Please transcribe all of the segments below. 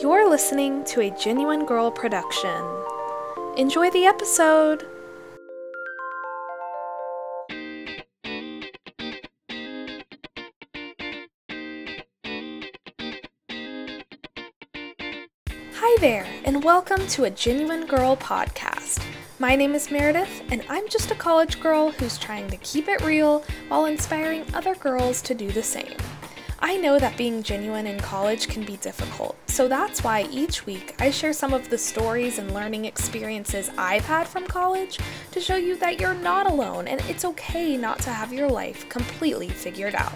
You're listening to a Genuine Girl production. Enjoy the episode! Hi there, and welcome to a Genuine Girl podcast. My name is Meredith, and I'm just a college girl who's trying to keep it real while inspiring other girls to do the same. I know that being genuine in college can be difficult, so that's why each week I share some of the stories and learning experiences I've had from college to show you that you're not alone and it's okay not to have your life completely figured out.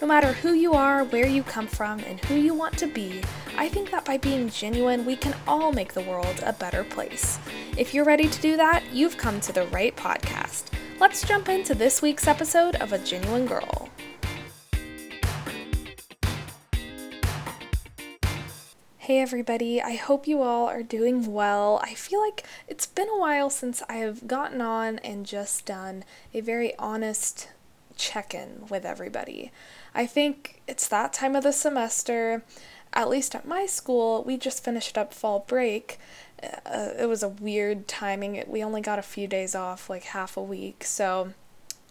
No matter who you are, where you come from, and who you want to be, I think that by being genuine, we can all make the world a better place. If you're ready to do that, you've come to the right podcast. Let's jump into this week's episode of A Genuine Girl. Hey everybody, I hope you all are doing well. I feel like it's been a while since I have gotten on and just done a very honest check in with everybody. I think it's that time of the semester. At least at my school, we just finished up fall break. Uh, it was a weird timing. We only got a few days off, like half a week. So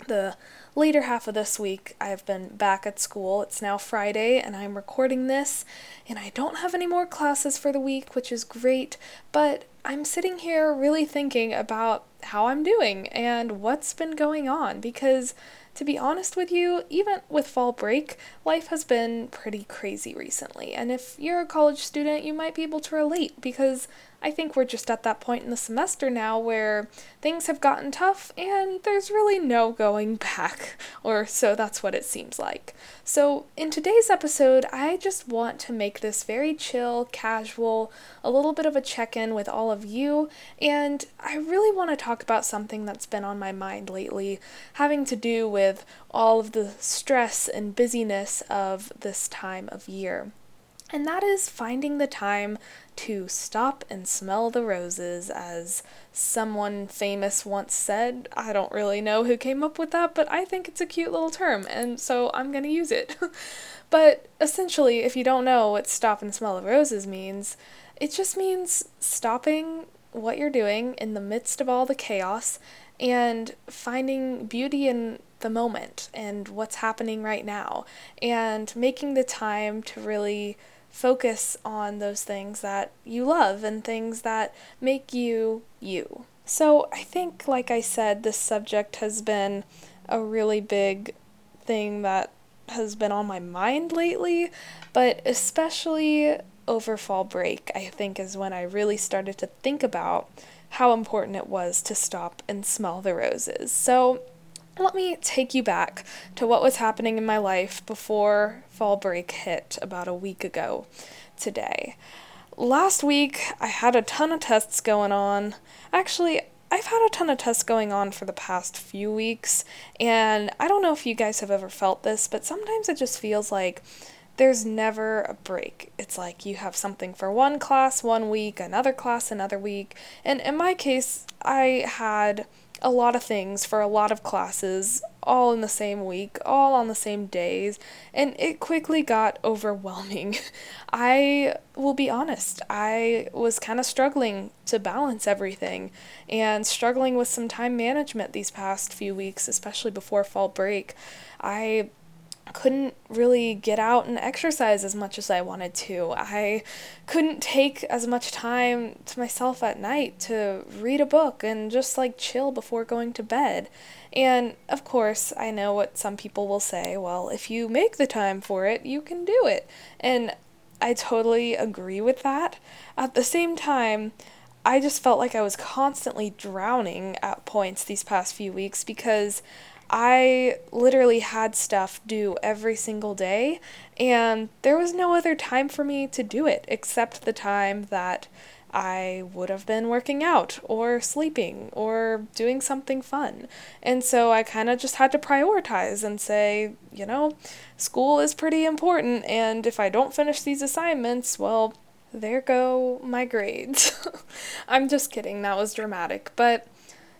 the later half of this week, I've been back at school. It's now Friday, and I'm recording this, and I don't have any more classes for the week, which is great, but I'm sitting here really thinking about how I'm doing and what's been going on because. To be honest with you, even with fall break, life has been pretty crazy recently. And if you're a college student, you might be able to relate because I think we're just at that point in the semester now where things have gotten tough and there's really no going back, or so that's what it seems like. So, in today's episode, I just want to make this very chill, casual, a little bit of a check in with all of you, and I really want to talk about something that's been on my mind lately, having to do with all of the stress and busyness of this time of year and that is finding the time to stop and smell the roses, as someone famous once said. I don't really know who came up with that, but I think it's a cute little term, and so I'm gonna use it. but essentially, if you don't know what stop and smell the roses means, it just means stopping what you're doing in the midst of all the chaos and finding beauty in the moment and what's happening right now and making the time to really focus on those things that you love and things that make you you. So, I think, like I said, this subject has been a really big thing that has been on my mind lately, but especially over fall break, I think is when I really started to think about how important it was to stop and smell the roses. So, let me take you back to what was happening in my life before fall break hit about a week ago today. Last week, I had a ton of tests going on. Actually, I've had a ton of tests going on for the past few weeks, and I don't know if you guys have ever felt this, but sometimes it just feels like there's never a break. It's like you have something for one class one week, another class another week, and in my case, I had a lot of things for a lot of classes all in the same week, all on the same days, and it quickly got overwhelming. I will be honest, I was kind of struggling to balance everything and struggling with some time management these past few weeks, especially before fall break. I couldn't really get out and exercise as much as I wanted to. I couldn't take as much time to myself at night to read a book and just like chill before going to bed. And of course, I know what some people will say well, if you make the time for it, you can do it. And I totally agree with that. At the same time, I just felt like I was constantly drowning at points these past few weeks because I literally had stuff due every single day, and there was no other time for me to do it except the time that I would have been working out or sleeping or doing something fun. And so I kind of just had to prioritize and say, you know, school is pretty important, and if I don't finish these assignments, well, there go my grades. I'm just kidding, that was dramatic, but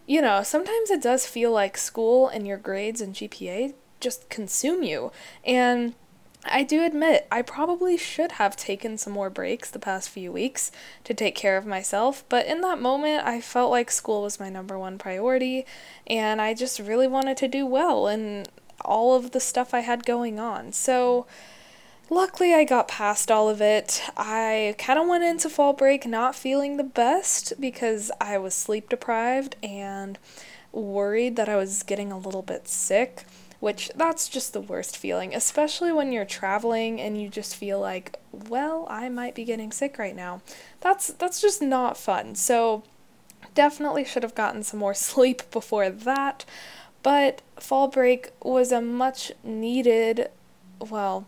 you know, sometimes it does feel like school and your grades and GPA just consume you. And I do admit I probably should have taken some more breaks the past few weeks to take care of myself, but in that moment I felt like school was my number one priority and I just really wanted to do well in all of the stuff I had going on. So luckily I got past all of it. I kind of went into fall break not feeling the best because I was sleep deprived and worried that I was getting a little bit sick which that's just the worst feeling, especially when you're traveling and you just feel like, well, I might be getting sick right now. That's that's just not fun. So definitely should have gotten some more sleep before that. But fall break was a much needed, well,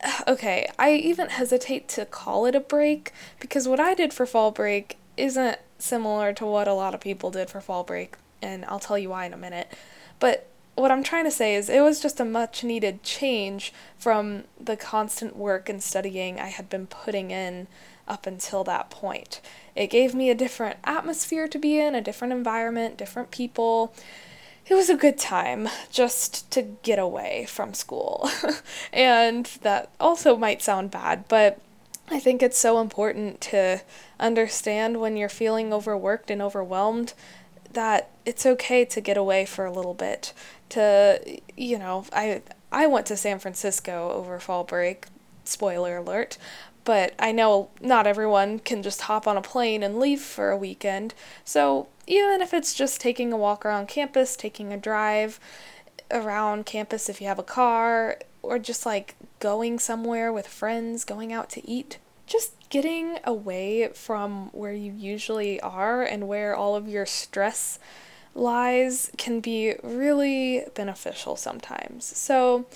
okay, I even hesitate to call it a break because what I did for fall break isn't similar to what a lot of people did for fall break, and I'll tell you why in a minute. But what I'm trying to say is it was just a much needed change from the constant work and studying I had been putting in up until that point. It gave me a different atmosphere to be in, a different environment, different people. It was a good time just to get away from school. and that also might sound bad, but I think it's so important to understand when you're feeling overworked and overwhelmed that it's okay to get away for a little bit to you know i i went to san francisco over fall break spoiler alert but i know not everyone can just hop on a plane and leave for a weekend so even if it's just taking a walk around campus taking a drive around campus if you have a car or just like going somewhere with friends going out to eat just getting away from where you usually are and where all of your stress lies can be really beneficial sometimes. So,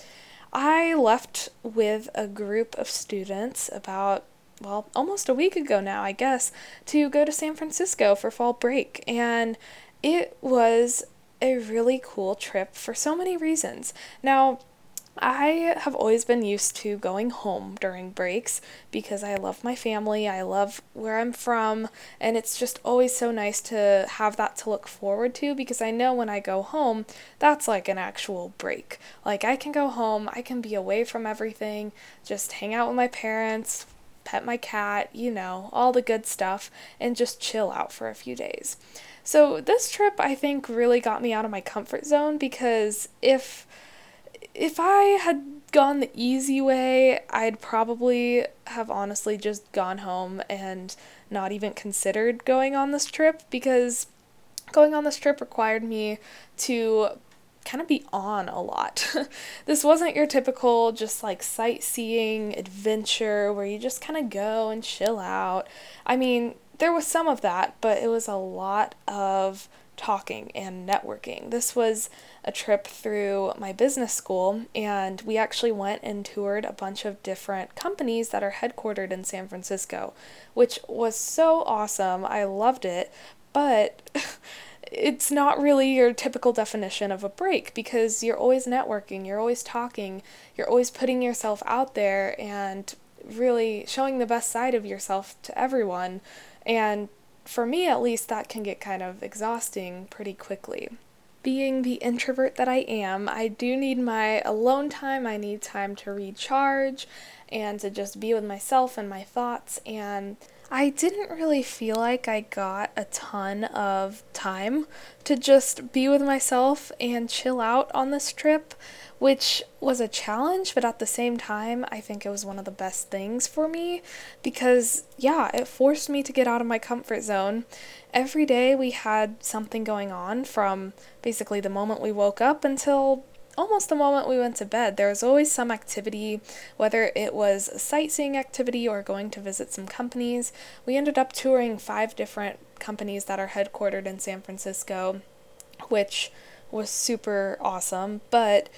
I left with a group of students about, well, almost a week ago now, I guess, to go to San Francisco for fall break. And it was a really cool trip for so many reasons. Now, I have always been used to going home during breaks because I love my family, I love where I'm from, and it's just always so nice to have that to look forward to because I know when I go home, that's like an actual break. Like, I can go home, I can be away from everything, just hang out with my parents, pet my cat, you know, all the good stuff, and just chill out for a few days. So, this trip I think really got me out of my comfort zone because if if I had gone the easy way, I'd probably have honestly just gone home and not even considered going on this trip because going on this trip required me to kind of be on a lot. this wasn't your typical just like sightseeing adventure where you just kind of go and chill out. I mean, there was some of that, but it was a lot of talking and networking. This was a trip through my business school, and we actually went and toured a bunch of different companies that are headquartered in San Francisco, which was so awesome. I loved it, but it's not really your typical definition of a break because you're always networking, you're always talking, you're always putting yourself out there and really showing the best side of yourself to everyone. And for me at least, that can get kind of exhausting pretty quickly. Being the introvert that I am, I do need my alone time. I need time to recharge and to just be with myself and my thoughts. And I didn't really feel like I got a ton of time to just be with myself and chill out on this trip which was a challenge, but at the same time, I think it was one of the best things for me because, yeah, it forced me to get out of my comfort zone. Every day we had something going on from basically the moment we woke up until almost the moment we went to bed. There was always some activity, whether it was a sightseeing activity or going to visit some companies. We ended up touring five different companies that are headquartered in San Francisco, which was super awesome, but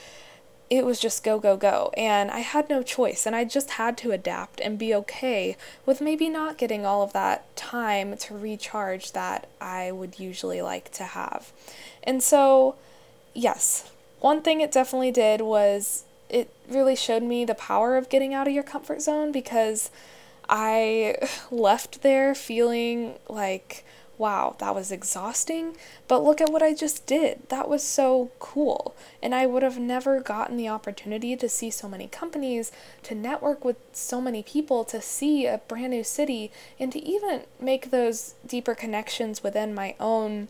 it was just go, go, go. And I had no choice. And I just had to adapt and be okay with maybe not getting all of that time to recharge that I would usually like to have. And so, yes, one thing it definitely did was it really showed me the power of getting out of your comfort zone because I left there feeling like wow, that was exhausting, but look at what I just did. That was so cool. And I would have never gotten the opportunity to see so many companies, to network with so many people, to see a brand new city, and to even make those deeper connections within my own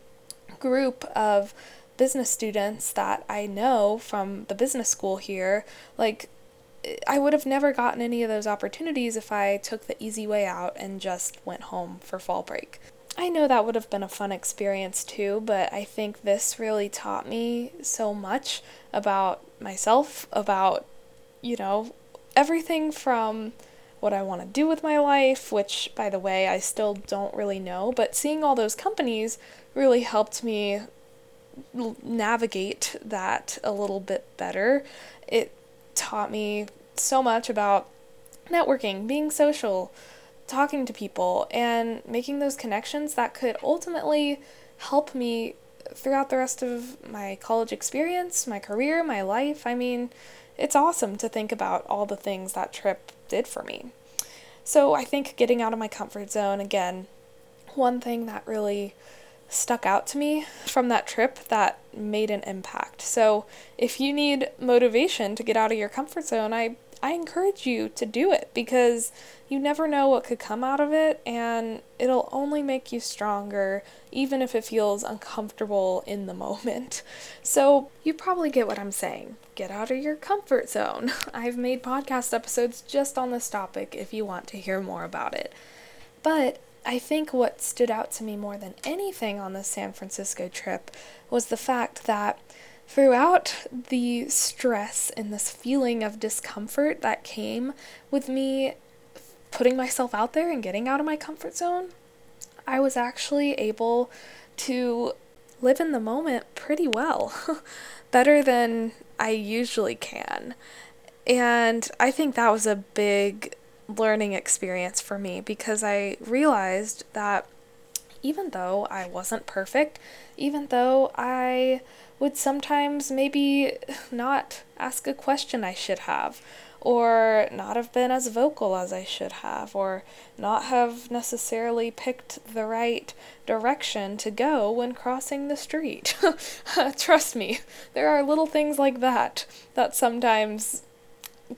group of business students that I know from the business school here. Like, I would have never gotten any of those opportunities if I took the easy way out and just went home for fall break. I know that would have been a fun experience too, but I think this really taught me so much about myself, about, you know, everything from what I want to do with my life, which, by the way, I still don't really know, but seeing all those companies really helped me navigate that a little bit better. It taught me so much about networking, being social, talking to people, and making those connections that could ultimately help me throughout the rest of my college experience, my career, my life. I mean, it's awesome to think about all the things that trip did for me. So I think getting out of my comfort zone, again, one thing that really stuck out to me from that trip that made an impact. So, if you need motivation to get out of your comfort zone, I I encourage you to do it because you never know what could come out of it and it'll only make you stronger even if it feels uncomfortable in the moment. So, you probably get what I'm saying. Get out of your comfort zone. I've made podcast episodes just on this topic if you want to hear more about it. But I think what stood out to me more than anything on the San Francisco trip was the fact that throughout the stress and this feeling of discomfort that came with me putting myself out there and getting out of my comfort zone, I was actually able to live in the moment pretty well, better than I usually can. And I think that was a big learning experience for me because I realized that even though I wasn't perfect, even though I would sometimes maybe not ask a question I should have, or not have been as vocal as I should have, or not have necessarily picked the right direction to go when crossing the street. Trust me, there are little things like that that sometimes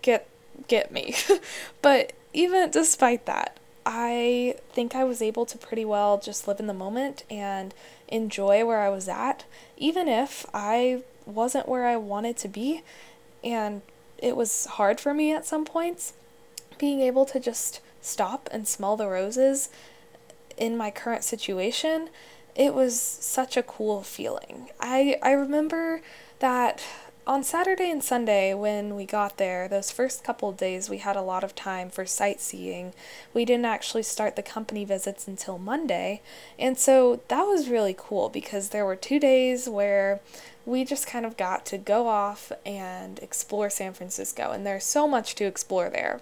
get get me. but even despite that, I think I was able to pretty well just live in the moment and enjoy where I was at, even if I wasn't where I wanted to be and it was hard for me at some points. Being able to just stop and smell the roses in my current situation, it was such a cool feeling. I, I remember that on Saturday and Sunday, when we got there, those first couple days, we had a lot of time for sightseeing. We didn't actually start the company visits until Monday. And so that was really cool because there were two days where we just kind of got to go off and explore San Francisco. And there's so much to explore there.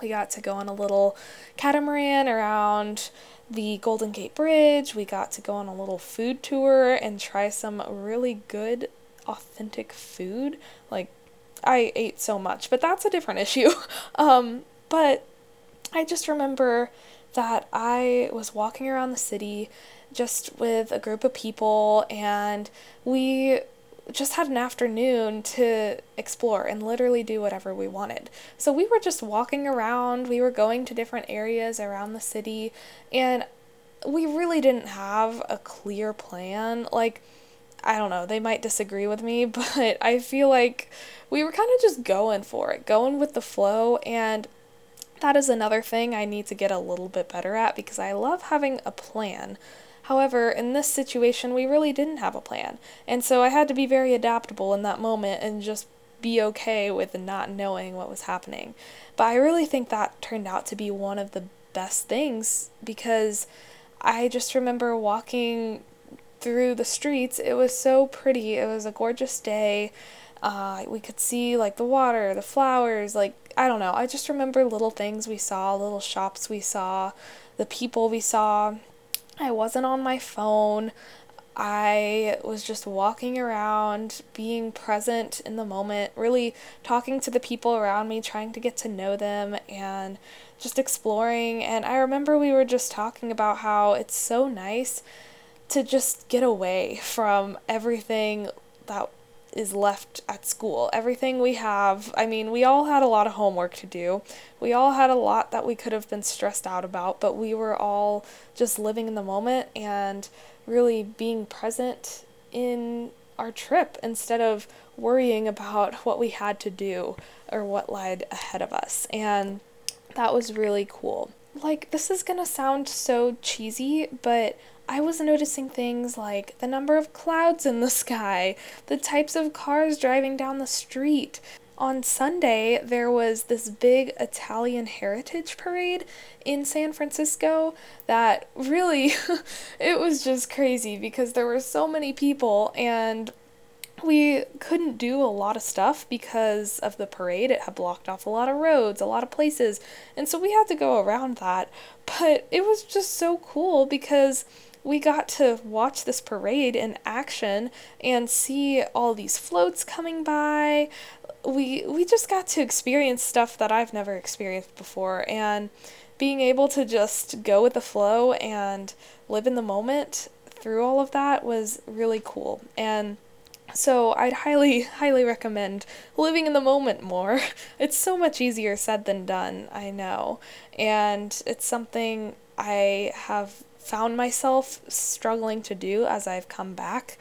We got to go on a little catamaran around the Golden Gate Bridge. We got to go on a little food tour and try some really good authentic food. Like, I ate so much, but that's a different issue. um, but I just remember that I was walking around the city just with a group of people, and we just had an afternoon to explore and literally do whatever we wanted. So we were just walking around, we were going to different areas around the city, and we really didn't have a clear plan. Like, I don't know, they might disagree with me, but I feel like we were kind of just going for it, going with the flow, and that is another thing I need to get a little bit better at because I love having a plan. However, in this situation, we really didn't have a plan, and so I had to be very adaptable in that moment and just be okay with not knowing what was happening. But I really think that turned out to be one of the best things because I just remember walking through the streets. It was so pretty. It was a gorgeous day. Uh, we could see like the water, the flowers, like I don't know. I just remember little things we saw, little shops we saw, the people we saw. I wasn't on my phone. I was just walking around, being present in the moment, really talking to the people around me, trying to get to know them, and just exploring. And I remember we were just talking about how it's so nice to just get away from everything that is left at school. Everything we have, I mean, we all had a lot of homework to do. We all had a lot that we could have been stressed out about, but we were all just living in the moment and really being present in our trip instead of worrying about what we had to do or what lied ahead of us. And that was really cool. Like, this is gonna sound so cheesy, but I was noticing things like the number of clouds in the sky, the types of cars driving down the street. On Sunday, there was this big Italian heritage parade in San Francisco that really, it was just crazy because there were so many people and we couldn't do a lot of stuff because of the parade. It had blocked off a lot of roads, a lot of places, and so we had to go around that. But it was just so cool because we got to watch this parade in action and see all these floats coming by. We we just got to experience stuff that I've never experienced before and being able to just go with the flow and live in the moment through all of that was really cool. And so I'd highly, highly recommend living in the moment more. It's so much easier said than done, I know. And it's something I have found myself struggling to do as I've come back.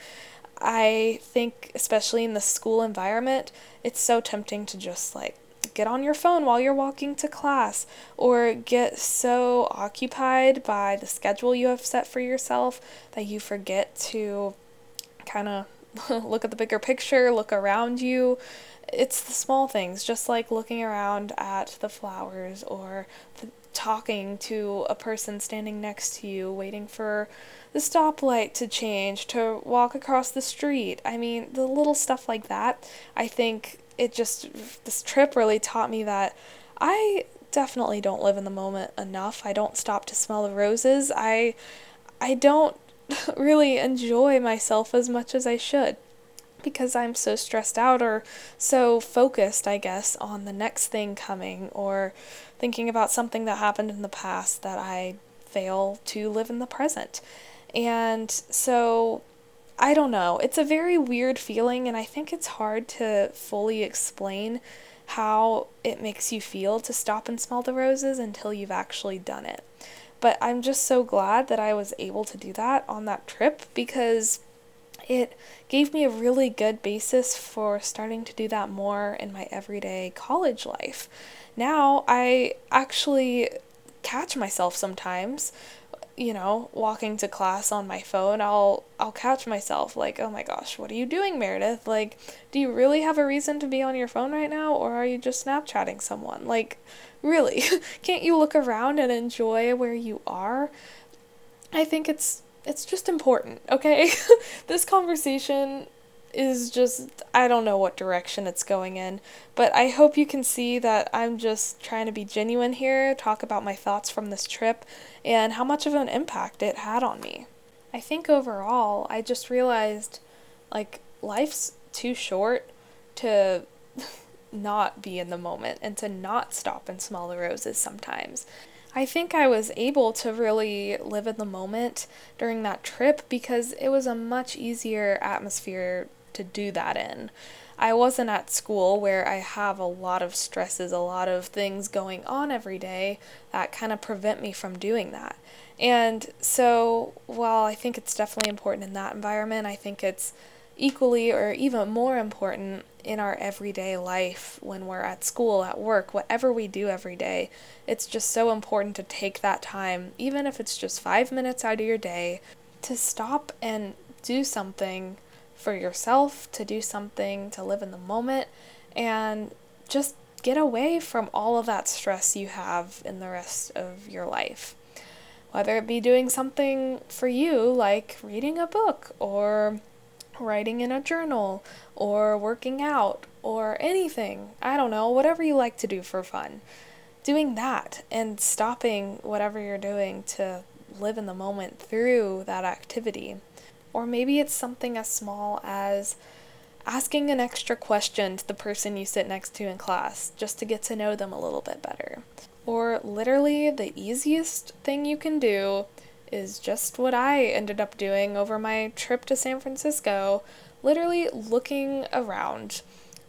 I think, especially in the school environment, it's so tempting to just like get on your phone while you're walking to class or get so occupied by the schedule you have set for yourself that you forget to kind of look at the bigger picture, look around you. It's the small things, just like looking around at the flowers or the, talking to a person standing next to you, waiting for the stoplight to change, to walk across the street. I mean, the little stuff like that. I think it just, this trip really taught me that I definitely don't live in the moment enough. I don't stop to smell the roses. I, I don't really enjoy myself as much as I should because I'm so stressed out or so focused, I guess, on the next thing coming or thinking about something that happened in the past that I fail to live in the present. And so I don't know. It's a very weird feeling, and I think it's hard to fully explain how it makes you feel to stop and smell the roses until you've actually done it. But I'm just so glad that I was able to do that on that trip because it gave me a really good basis for starting to do that more in my everyday college life. Now I actually catch myself sometimes you know, walking to class on my phone, I'll I'll catch myself like, "Oh my gosh, what are you doing, Meredith? Like, do you really have a reason to be on your phone right now or are you just Snapchatting someone?" Like, really, can't you look around and enjoy where you are? I think it's it's just important, okay? this conversation is just I don't know what direction it's going in, but I hope you can see that I'm just trying to be genuine here, talk about my thoughts from this trip and how much of an impact it had on me. I think overall, I just realized like life's too short to not be in the moment and to not stop and smell the roses sometimes. I think I was able to really live in the moment during that trip because it was a much easier atmosphere to do that in. I wasn't at school where I have a lot of stresses, a lot of things going on every day that kind of prevent me from doing that. And so, while I think it's definitely important in that environment, I think it's equally or even more important in our everyday life when we're at school, at work, whatever we do every day. It's just so important to take that time, even if it's just five minutes out of your day, to stop and do something for yourself, to do something to live in the moment, and just get away from all of that stress you have in the rest of your life. Whether it be doing something for you, like reading a book or writing in a journal or working out or anything. I don't know, whatever you like to do for fun. Doing that and stopping whatever you're doing to live in the moment through that activity. or maybe it's something as small as asking an extra question to the person you sit next to in class just to get to know them a little bit better. Or literally, the easiest thing you can do is just what I ended up doing over my trip to San Francisco literally looking around,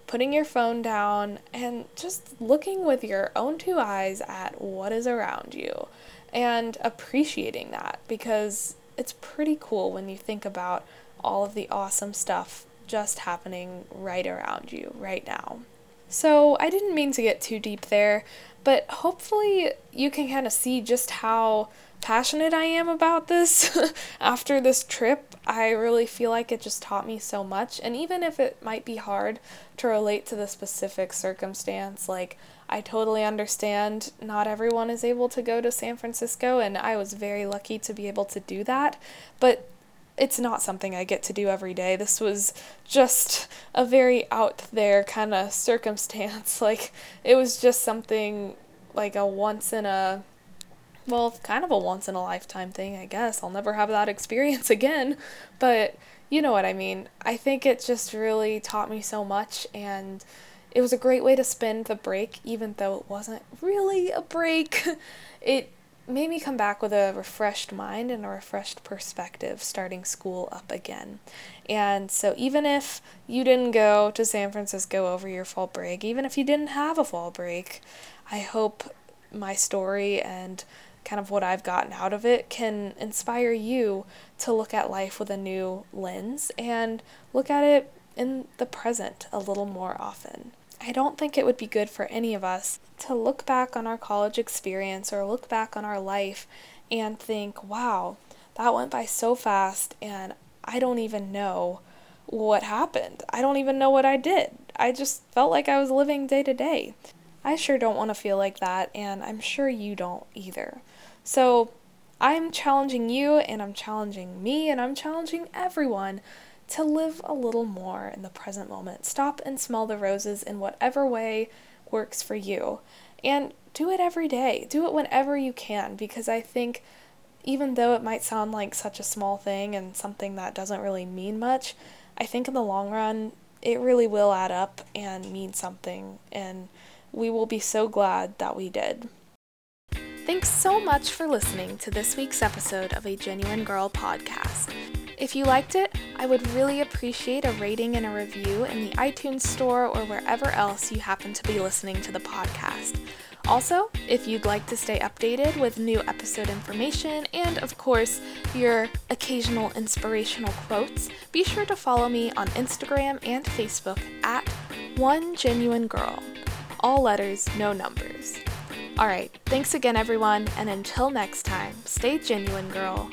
putting your phone down, and just looking with your own two eyes at what is around you and appreciating that because it's pretty cool when you think about all of the awesome stuff just happening right around you right now. So, I didn't mean to get too deep there, but hopefully you can kind of see just how passionate I am about this after this trip. I really feel like it just taught me so much. And even if it might be hard to relate to the specific circumstance, like I totally understand not everyone is able to go to San Francisco, and I was very lucky to be able to do that. But it's not something I get to do every day. This was just a very out there kind of circumstance. Like, it was just something like a once in a well, kind of a once in a lifetime thing, I guess. I'll never have that experience again, but you know what I mean. I think it just really taught me so much and it was a great way to spend the break even though it wasn't really a break. it made me come back with a refreshed mind and a refreshed perspective starting school up again. And so, even if you didn't go to San Francisco over your fall break, even if you didn't have a fall break, I hope my story and kind of what I've gotten out of it can inspire you to look at life with a new lens and look at it in the present a little more often. I don't think it would be good for any of us to look back on our college experience or look back on our life and think, wow, that went by so fast and I don't even know what happened. I don't even know what I did. I just felt like I was living day to day. I sure don't want to feel like that, and I'm sure you don't either. So I'm challenging you, and I'm challenging me, and I'm challenging everyone to live a little more in the present moment. Stop and smell the roses in whatever way works for you. And do it every day. Do it whenever you can, because I think even though it might sound like such a small thing and something that doesn't really mean much, I think in the long run, it really will add up and mean something. And we will be so glad that we did. Thanks so much for listening to this week's episode of a Genuine Girl podcast. If you liked it, I would really appreciate a rating and a review in the iTunes Store or wherever else you happen to be listening to the podcast. Also, if you'd like to stay updated with new episode information and, of course, your occasional inspirational quotes, be sure to follow me on Instagram and Facebook at One Genuine Girl. All letters, no numbers. Alright, thanks again, everyone, and until next time, stay genuine, girl.